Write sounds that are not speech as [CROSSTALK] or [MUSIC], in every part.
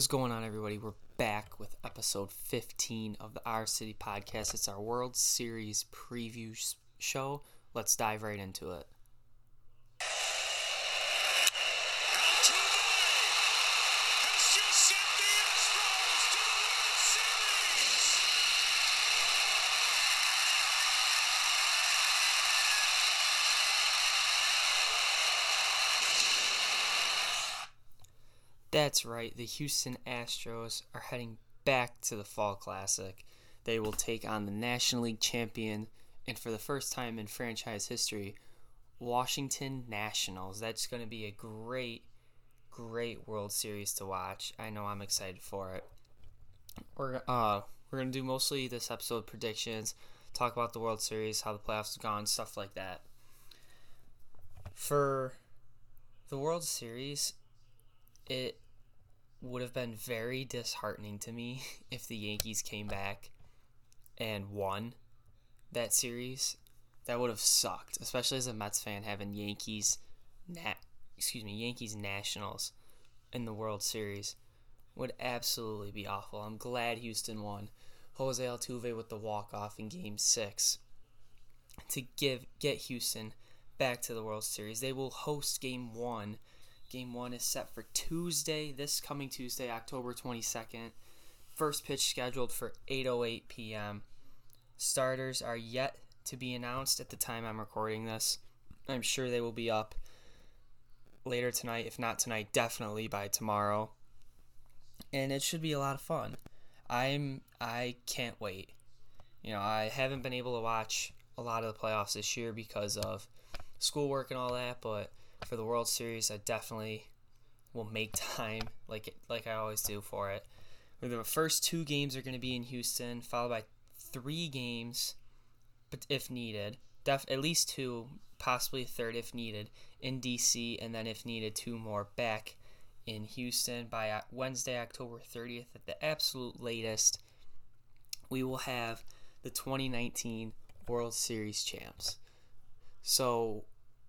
is going on, everybody? We're back with episode 15 of the Our City podcast. It's our World Series preview show. Let's dive right into it. Altuve has just sent the Astros to the World Series. That's right, the Houston Astros are heading back to the Fall Classic. They will take on the National League champion, and for the first time in franchise history, Washington Nationals. That's going to be a great, great World Series to watch. I know I'm excited for it. We're uh we're gonna do mostly this episode predictions, talk about the World Series, how the playoffs have gone, stuff like that. For the World Series, it would have been very disheartening to me [LAUGHS] if the Yankees came back and won that series. That would have sucked, especially as a Mets fan having Yankees, nat, excuse me, Yankees Nationals in the World Series would absolutely be awful. I'm glad Houston won. Jose Altuve with the walk off in Game Six to give get Houston back to the World Series. They will host Game One. Game One is set for Tuesday, this coming Tuesday, October 22nd. First pitch scheduled for 8:08 p.m. Starters are yet to be announced at the time I'm recording this. I'm sure they will be up later tonight, if not tonight, definitely by tomorrow. And it should be a lot of fun. I'm I can't wait. You know, I haven't been able to watch a lot of the playoffs this year because of schoolwork and all that, but for the World Series, I definitely will make [LAUGHS] time like like I always do for it. The first two games are going to be in Houston, followed by three games, but if needed, def at least two, possibly a third if needed in DC, and then if needed, two more back in Houston by uh, Wednesday, October 30th at the absolute latest. We will have the 2019 World Series champs. So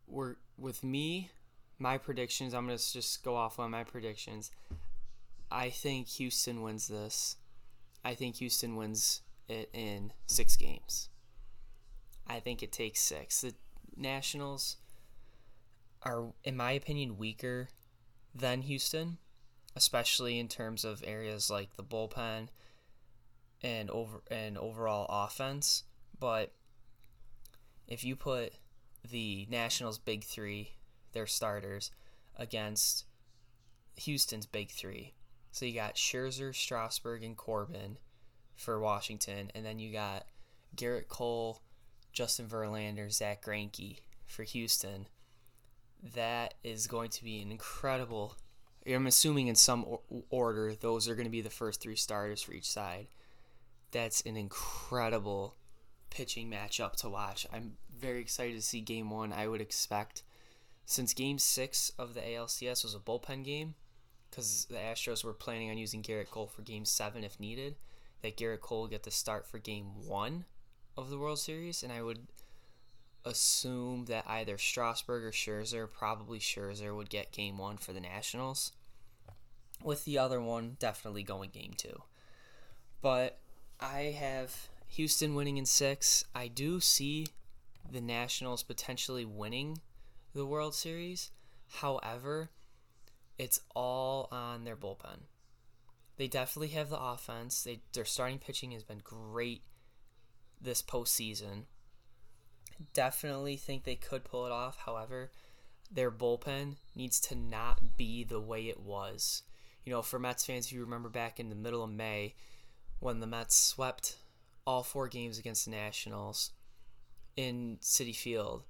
we're with me, my predictions. I'm gonna just go off on my predictions. I think Houston wins this. I think Houston wins it in six games. I think it takes six. The Nationals are, in my opinion, weaker than Houston, especially in terms of areas like the bullpen and over and overall offense. But if you put the Nationals' big three, their starters, against Houston's big three, so you got Scherzer, Strasburg, and Corbin for Washington, and then you got Gerrit Cole, Justin Verlander, Zack Greinke for Houston. That is going to be an incredible. I'm assuming in some or- order, those are going to be the first three starters for each side. That's an incredible pitching matchup to watch. I'm very excited to see game one. I would expect, since game six of the ALCS was a bullpen game, because the Astros were planning on using Gerrit Cole for game seven if needed, that Gerrit Cole will get the start for game one of the World Series, and I would assume that either Strasburg or Scherzer, probably Scherzer, would get game one for the Nationals, with the other one definitely going game two. But I have Houston winning in six. I do see the Nationals potentially winning the World Series. However, it's all on their bullpen. They definitely have the offense. They their starting pitching has been great this postseason. Definitely think they could pull it off. However, their bullpen needs to not be the way it was. You know, for Mets fans, if you remember back in the middle of May when the Mets swept all four games against the Nationals in Citi Field,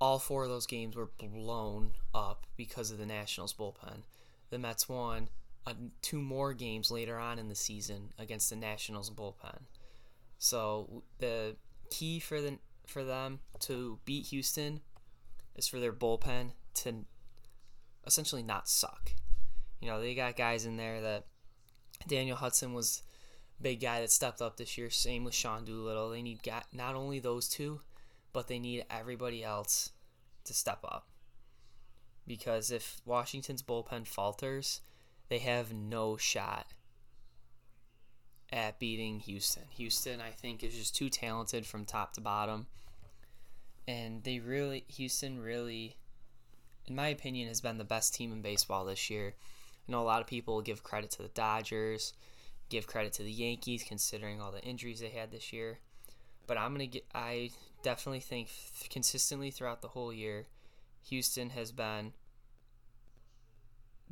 all four of those games were blown up because of the Nationals bullpen. The Mets won uh, two more games later on in the season against the Nationals bullpen. So the key for the for them to beat Houston is for their bullpen to essentially not suck. You know, they got guys in there that Daniel Hudson was big guy that stepped up this year. Same with Sean Doolittle. They need got not only those two, but they need everybody else to step up. Because if Washington's bullpen falters, they have no shot at beating Houston. Houston, I think, is just too talented from top to bottom. And they really, Houston really, in my opinion, has been the best team in baseball this year. I know a lot of people give credit to the Dodgers, give credit to the Yankees, considering all the injuries they had this year. But I'm to get, I definitely think consistently throughout the whole year, Houston has been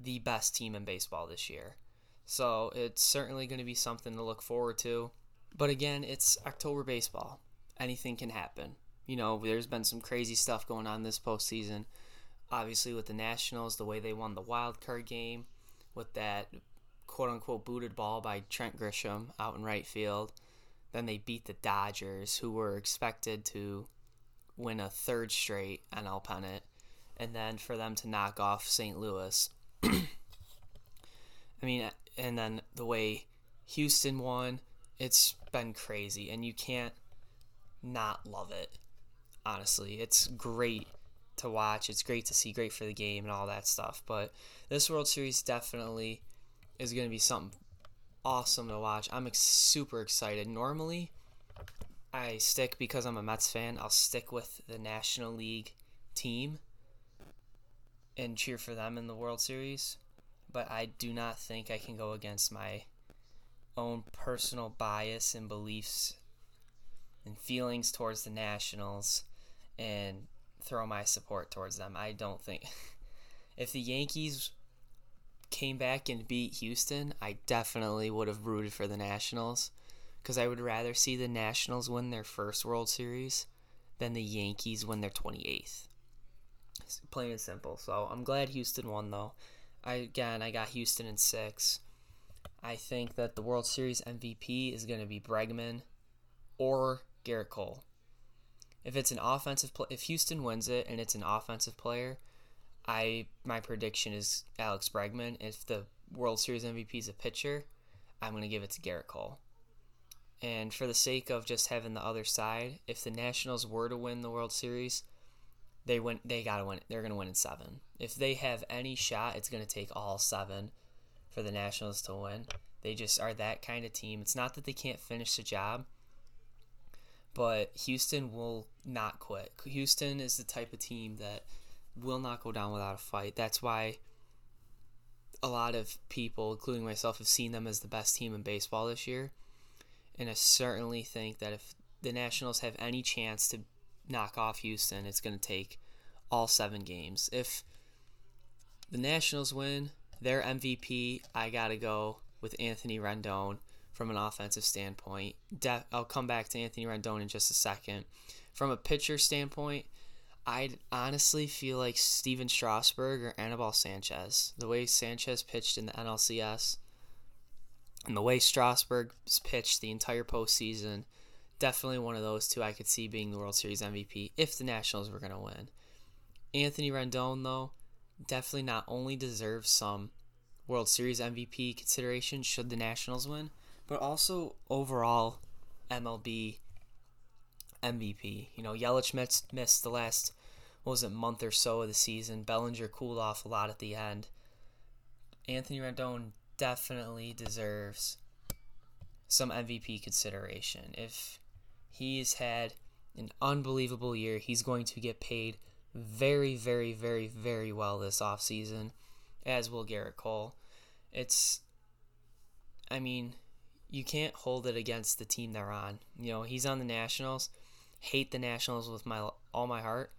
the best team in baseball this year. So it's certainly going to be something to look forward to. But again, it's October baseball. Anything can happen. You know, there's been some crazy stuff going on this postseason. Obviously, with the Nationals, the way they won the wild card game, with that quote unquote booted ball by Trent Grisham out in right field. Then they beat the Dodgers, who were expected to win a third straight NL pennant, and then for them to knock off St. Louis. [CLEARS THROAT] I mean, and then the way Houston won, it's been crazy, and you can't not love it. Honestly, it's great to watch. It's great to see, great for the game and all that stuff. But this World Series definitely is going to be something awesome to watch. I'm ex- super excited. Normally, I stick because I'm a Mets fan. I'll stick with the National League team and cheer for them in the World Series. But I do not think I can go against my own personal bias and beliefs and feelings towards the Nationals and throw my support towards them. I don't think [LAUGHS] if the Yankees came back and beat Houston, I definitely would have rooted for the Nationals because I would rather see the Nationals win their first World Series than the Yankees win their 28th. It's plain and simple. So I'm glad Houston won though. I again I got Houston in 6. I think that the World Series MVP is going to be Bregman or Gerrit Cole. If it's an offensive play, if Houston wins it and it's an offensive player, I my prediction is Alex Bregman. If the World Series MVP is a pitcher, I'm going to give it to Gerrit Cole. And for the sake of just having the other side, if the Nationals were to win the World Series, they win. They gotta win. They're gonna win in seven. If they have any shot, it's gonna take all seven for the Nationals to win. They just are that kind of team. It's not that they can't finish the job, but Houston will not quit. Houston is the type of team that will not go down without a fight. That's why a lot of people, including myself, have seen them as the best team in baseball this year. And I certainly think that if the Nationals have any chance to knock off Houston, it's going to take all seven games. If the Nationals win, their MVP, I got to go with Anthony Rendon from an offensive standpoint. De- I'll come back to Anthony Rendon in just a second. From a pitcher standpoint, I honestly feel like Stephen Strasburg or Anibal Sanchez. The way Sanchez pitched in the NLCS and the way Strasburg's pitched the entire postseason, definitely one of those two I could see being the World Series MVP if the Nationals were going to win. Anthony Rendon, though, definitely not only deserves some World Series MVP consideration should the Nationals win, but also overall MLB MVP. You know, Yelich missed, missed the last, what was it, month or so of the season. Bellinger cooled off a lot at the end. Anthony Rendon definitely deserves some MVP consideration. If he's had an unbelievable year, he's going to get paid very, very, very, very well this offseason, as will Gerrit Cole. It's, I mean, you can't hold it against the team they're on. You know, he's on the Nationals. Hate the Nationals with my all my heart.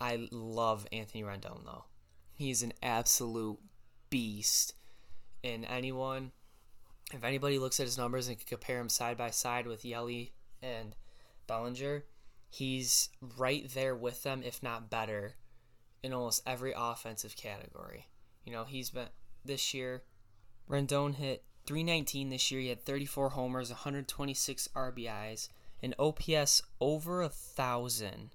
I love Anthony Rendon though. He's an absolute beast. And anyone, if anybody looks at his numbers and can compare him side by side with Yelly and Bellinger, he's right there with them, if not better, in almost every offensive category. You know, he's been this year. Rendon hit 319 this year. He had 34 homers, 126 RBIs, an OPS over a thousand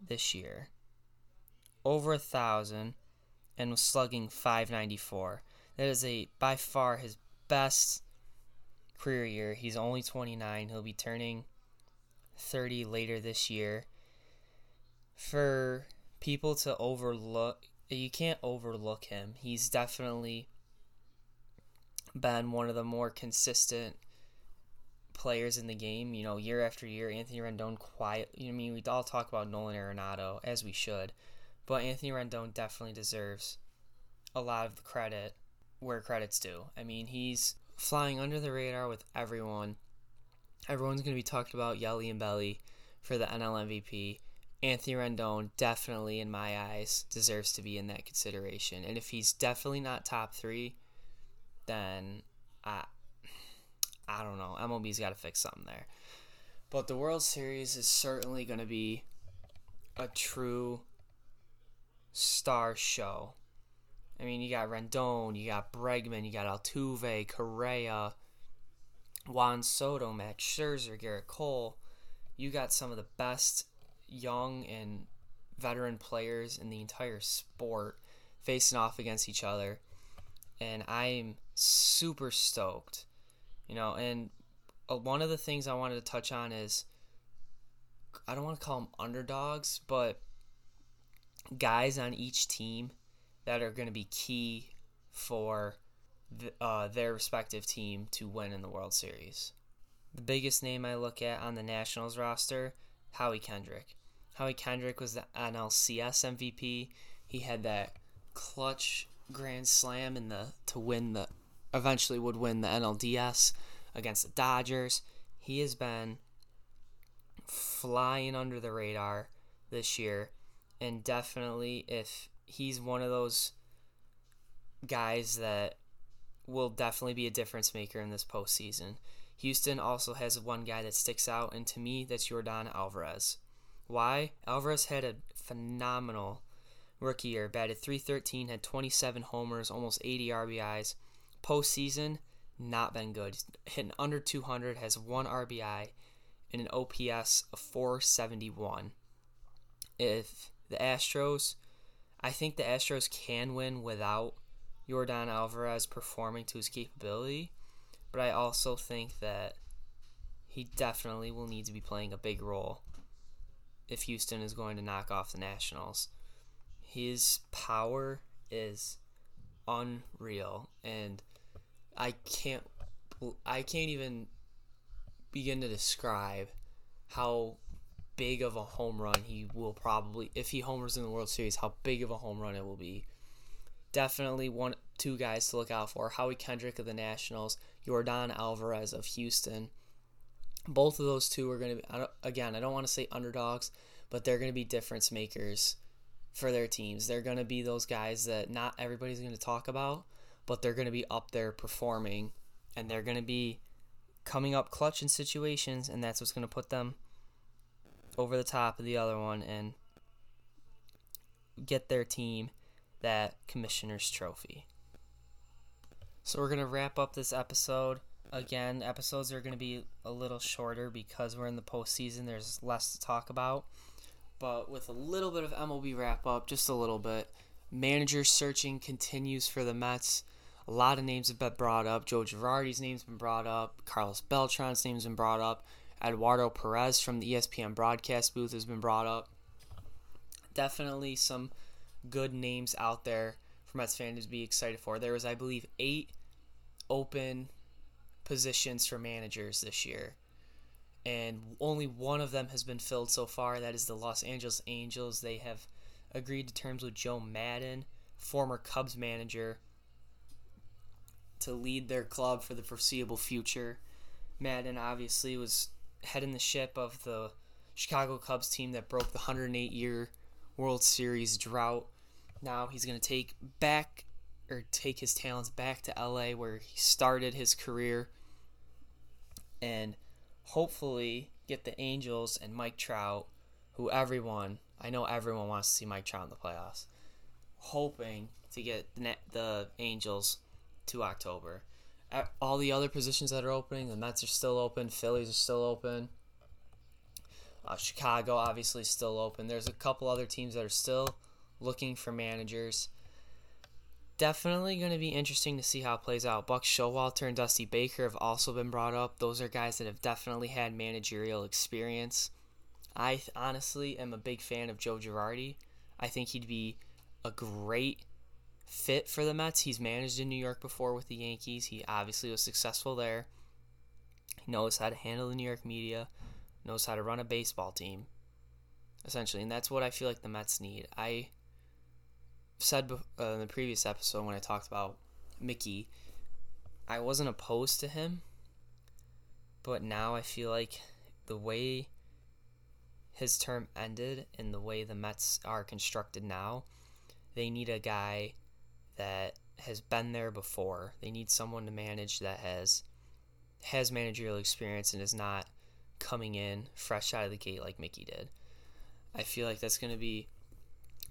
this year. Over a thousand, and was slugging 594. That is a by far his best career year. He's only 29. He'll be turning 30 later this year. For people to overlook, you can't overlook him. He's definitely been one of the more consistent players in the game. You know, year after year, Anthony Rendon quiet. You know, I mean, we all talk about Nolan Arenado as we should, but Anthony Rendon definitely deserves a lot of the credit where credit's due. I mean, he's flying under the radar with everyone. Everyone's going to be talking about Yelly and Belly for the NL MVP. Anthony Rendon definitely, in my eyes, deserves to be in that consideration. And if he's definitely not top three, then I, I don't know. MLB's got to fix something there. But the World Series is certainly going to be a true star show. I mean, you got Rendon, you got Bregman, you got Altuve, Correa, Juan Soto, Max Scherzer, Gerrit Cole. You got some of the best young and veteran players in the entire sport facing off against each other. And I'm super stoked. You know, and uh, one of the things I wanted to touch on is I don't want to call them underdogs, but guys on each team that are going to be key for the, uh, their respective team to win in the World Series. The biggest name I look at on the Nationals roster, Howie Kendrick. Howie Kendrick was the NLCS MVP. He had that clutch grand slam in the to win the eventually would win the NLDS against the Dodgers. He has been flying under the radar this year and definitely if he's one of those guys that will definitely be a difference maker in this postseason. Houston also has one guy that sticks out, and to me, that's Jordan Alvarez. Why? Alvarez had a phenomenal rookie year, batted 313, had 27 homers, almost 80 RBIs. Postseason, not been good. He's hitting under 200, has one RBI, and an OPS of 471. If the Astros, I think the Astros can win without Jordan Alvarez performing to his capability, but I also think that he definitely will need to be playing a big role if Houston is going to knock off the Nationals. His power is unreal and I can't I can't even begin to describe how big of a home run he will probably if he homers in the World Series, how big of a home run it will be. Definitely one two guys to look out for. Howie Kendrick of the Nationals, Jordan Alvarez of Houston. Both of those two are going to be again, I don't want to say underdogs, but they're going to be difference makers for their teams. They're going to be those guys that not everybody's going to talk about, but they're going to be up there performing and they're going to be coming up clutch in situations and that's what's going to put them over the top of the other one and get their team that commissioner's trophy. So we're going to wrap up this episode. Again, episodes are going to be a little shorter because we're in the postseason. There's less to talk about. But with a little bit of MLB wrap up, just a little bit. Manager searching continues for the Mets. A lot of names have been brought up. Joe Girardi's name's been brought up. Carlos Beltran's name's been brought up. Eduardo Perez from the ESPN broadcast booth has been brought up. Definitely some good names out there for Mets fans to be excited for. There was, I believe, eight open positions for managers this year, and only one of them has been filled so far. That is the Los Angeles Angels. They have agreed to terms with Joe Maddon, former Cubs manager, to lead their club for the foreseeable future. Maddon obviously was heading the ship of the Chicago Cubs team that broke the 108 year World Series drought. Now he's going to take back or take his talents back to LA where he started his career and hopefully get the Angels and Mike Trout, who everyone, I know everyone wants to see Mike Trout in the playoffs, hoping to get the Angels to October all the other positions that are opening, the Mets are still open, Phillies are still open. Uh, Chicago obviously still open. There's a couple other teams that are still looking for managers. Definitely going to be interesting to see how it plays out. Buck Showalter and Dusty Baker have also been brought up. Those are guys that have definitely had managerial experience. I honestly am a big fan of Joe Girardi. I think he'd be a great fit for the Mets. He's managed in New York before with the Yankees. He obviously was successful there. He knows how to handle the New York media, knows how to run a baseball team, essentially. And that's what I feel like the Mets need. I said uh, in the previous episode when I talked about Mickey, I wasn't opposed to him, but now I feel like the way his term ended and the way the Mets are constructed now, they need a guy that has been there before. They need someone to manage that has has managerial experience and is not coming in fresh out of the gate like Mickey did. I feel like that's going to be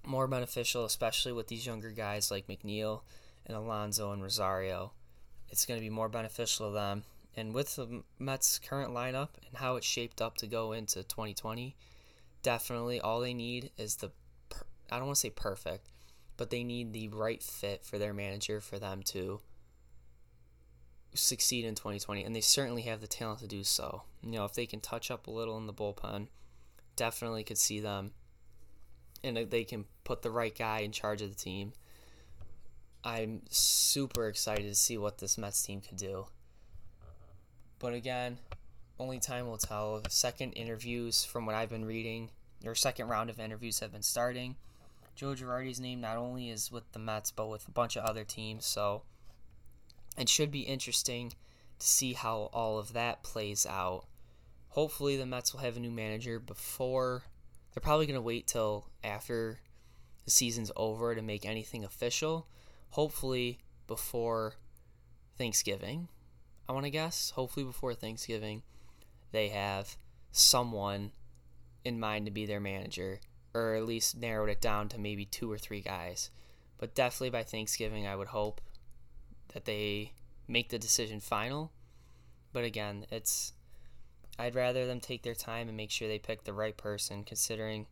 more beneficial, especially with these younger guys like McNeil and Alonso and Rosario. It's going to be more beneficial to them. And with the Mets' current lineup and how it's shaped up to go into 2020, definitely all they need is the, I don't want to say perfect, but they need the right fit for their manager for them to succeed in 2020. And they certainly have the talent to do so. You know, if they can touch up a little in the bullpen, definitely could see them and they can put the right guy in charge of the team. I'm super excited to see what this Mets team could do. But again, only time will tell. Second interviews, from what I've been reading, or second round of interviews have been starting. Joe Girardi's name not only is with the Mets, but with a bunch of other teams. So it should be interesting to see how all of that plays out. Hopefully, the Mets will have a new manager before they're probably going to wait till after the season's over to make anything official. Hopefully before Thanksgiving, I want to guess. Hopefully before Thanksgiving, they have someone in mind to be their manager, or at least narrowed it down to maybe two or three guys. But definitely by Thanksgiving, I would hope that they make the decision final. But again, it's I'd rather them take their time and make sure they pick the right person, considering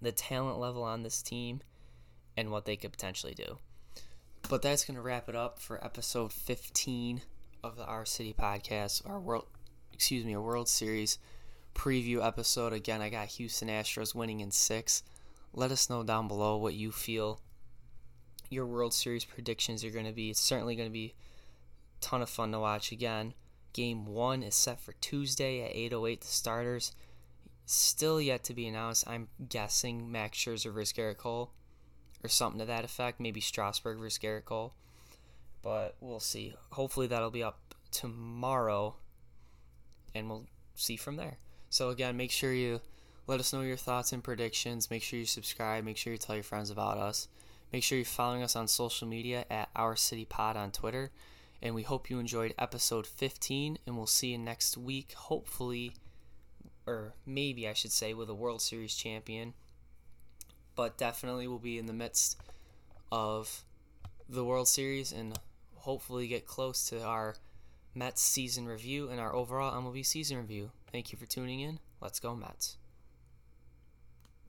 the talent level on this team and what they could potentially do. But that's to wrap it up for episode 15 of the Our City podcast, our world, excuse me, a World Series preview episode. Again, I got Houston Astros winning in six. Let us know down below what you feel your World Series predictions are going to be. It's certainly going to be a ton of fun to watch. Again, Game one is set for Tuesday at 8:08. The starters still yet to be announced. I'm guessing Max Scherzer versus Gerrit Cole, or something to that effect. Maybe Strasburg versus Gerrit Cole, but we'll see. Hopefully that'll be up tomorrow, and we'll see from there. So again, make sure you let us know your thoughts and predictions. Make sure you subscribe. Make sure you tell your friends about us. Make sure you're following us on social media at Our City Pod on Twitter and we hope you enjoyed episode 15. And we'll see you next week, hopefully, or maybe I should say, with a World Series champion. But definitely we'll be in the midst of the World Series and hopefully get close to our Mets season review and our overall MLB season review. Thank you for tuning in. Let's go, Mets.